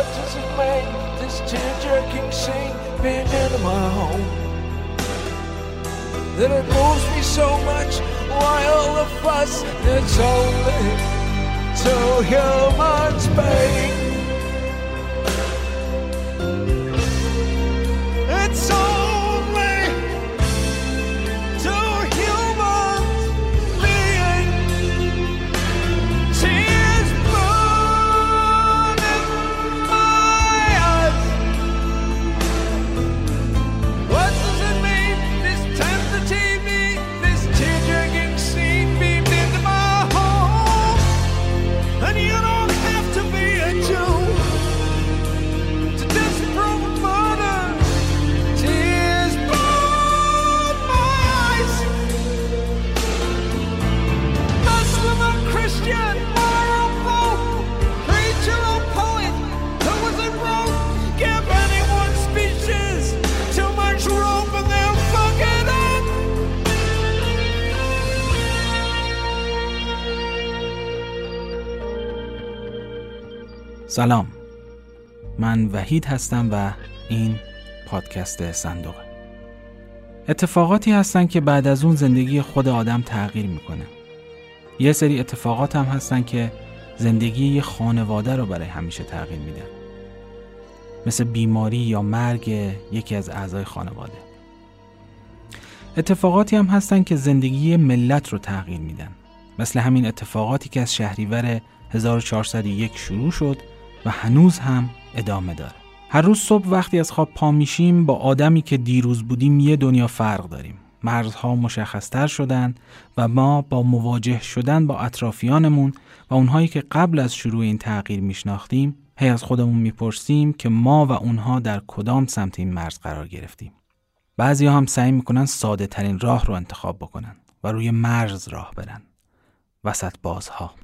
What does it mean, this tear-jerking scene being in my home? That it moves me so much, why all the fuss? It's only two humans being سلام. من وحید هستم و این پادکست صندوقه اتفاقاتی هستن که بعد از اون زندگی خود آدم تغییر می‌کنه. یه سری اتفاقات هم هستن که زندگی یه خانواده رو برای همیشه تغییر میدن مثل بیماری یا مرگ یکی از اعضای خانواده. اتفاقاتی هم هستن که زندگی ملت رو تغییر میدن. مثل همین اتفاقاتی که از شهریور 1401 شروع شد و هنوز هم ادامه داره. هر روز صبح وقتی از خواب پا میشیم با آدمی که دیروز بودیم یه دنیا فرق داریم. مرزها مشخصتر شدن و ما با مواجه شدن با اطرافیانمون و اونهایی که قبل از شروع این تغییر میشناختیم هی از خودمون می‌پرسیم که ما و اونها در کدام سمت این مرز قرار گرفتیم. بعضی هم سعی می‌کنن ساده ترین راه رو انتخاب بکنن و روی مرز راه برن. وسط بازها.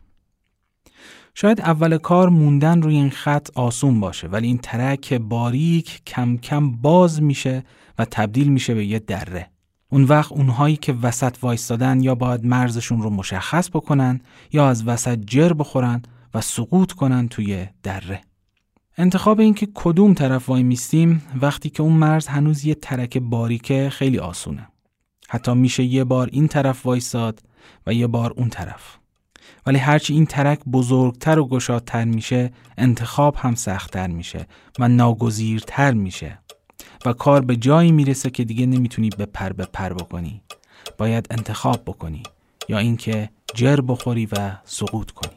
شاید اول کار موندن روی این خط آسون باشه ولی این ترک باریک کم کم باز میشه و تبدیل میشه به یه دره. اون وقت اونهایی که وسط وایستادن یا باید مرزشون رو مشخص بکنن یا از وسط جر بخورن و سقوط کنن توی دره. انتخاب این که کدوم طرف وای میستیم وقتی که اون مرز هنوز یه ترک باریکه خیلی آسونه. حتی میشه یه بار این طرف وایستاد و یه بار اون طرف. ولی هرچی این ترک بزرگتر و گشادتر میشه انتخاب هم سختتر میشه و ناگزیرتر میشه و کار به جایی می‌رسه که دیگه نمی‌تونی به پر بکنی. باید انتخاب بکنی یا اینکه جر بخوری و سقوط کنی.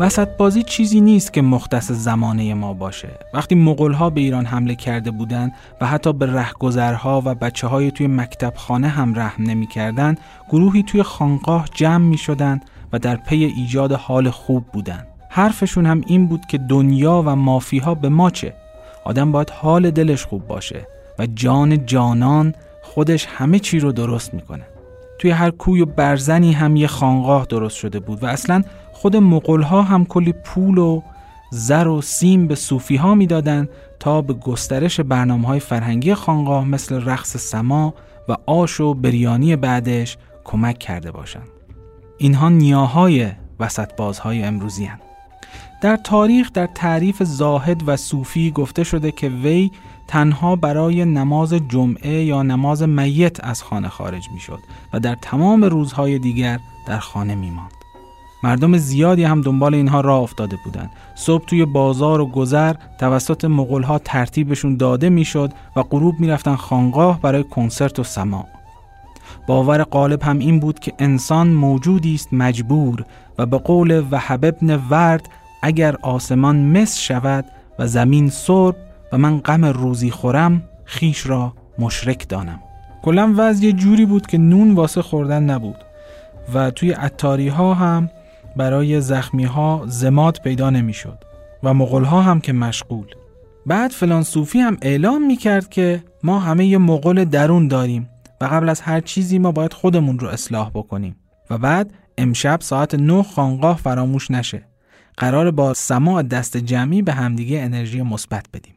وسط بازی چیزی نیست که مختص زمانه ما باشه. وقتی مغولها به ایران حمله کرده بودند و حتی به رهگذرها و بچه های توی مکتب خانه هم رحم نمی کردن، گروهی توی خانقاه جمع می شدن و در پی ایجاد حال خوب بودن. حرفشون هم این بود که دنیا و مافیها به ما چه؟ آدم باید حال دلش خوب باشه و جان جانان خودش همه چی رو درست می‌کنه. توی هر کوی و برزنی هم یه خانقاه درست شده بود و اصلا خود مغولها هم کلی پول و زر و سیم به صوفی ها می‌دادن تا به گسترش برنامه های فرهنگی خانقاه مثل رقص سما و آش و بریانی بعدش کمک کرده باشند. اینها نیاهای وسط بازهای امروزی هن. در تاریخ در تعریف زاهد و صوفی گفته شده که وی تنها برای نماز جمعه یا نماز میت از خانه خارج می شد و در تمام روزهای دیگر در خانه می ماند. مردم زیادی هم دنبال اینها راه افتاده بودند. صبح توی بازار و گذر توسط مغولها ترتیبشون داده می‌شد و غروب می‌رفتن خانقاه برای کنسرت و سماع. باور غالب هم این بود که انسان موجودی است مجبور و به قول وهب ابن ورد اگر آسمان مس شود و زمین سرب و من غم روزی خورم خیش را مشرک دانم کلا وضع یه جوری بود که نون واسه خوردن نبود و توی اتاری ها هم برای زخمی ها زماد پیدا نمی‌شد و مغول ها هم که مشغول. بعد فلان صوفی هم اعلام می کرد که ما همه یه مغول درون داریم و قبل از هر چیزی ما باید خودمون رو اصلاح بکنیم و بعد امشب ساعت 9 خانقاه فراموش نشه. قرار با سماع دست جمعی به همدیگه انرژی مثبت بدیم.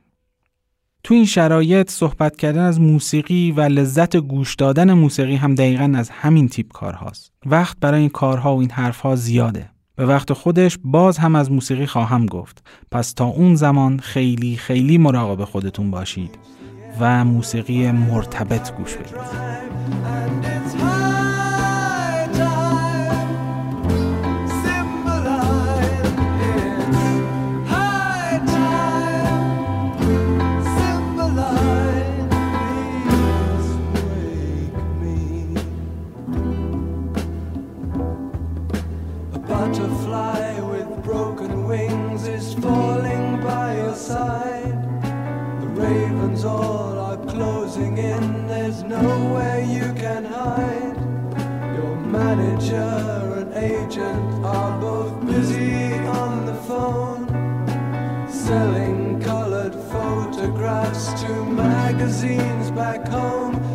تو این شرایط صحبت کردن از موسیقی و لذت گوش دادن موسیقی هم دقیقا از همین تیپ کارهاست. وقت برای این کارها و این حرفها زیاده. به وقت خودش باز هم از موسیقی خواهم گفت. پس تا اون زمان خیلی خیلی مراقب خودتون باشید و موسیقی مرتبط گوش بدید. All are closing in, there's nowhere you can hide. Your manager and agent are both busy on the phone, selling colored photographs to magazines back home.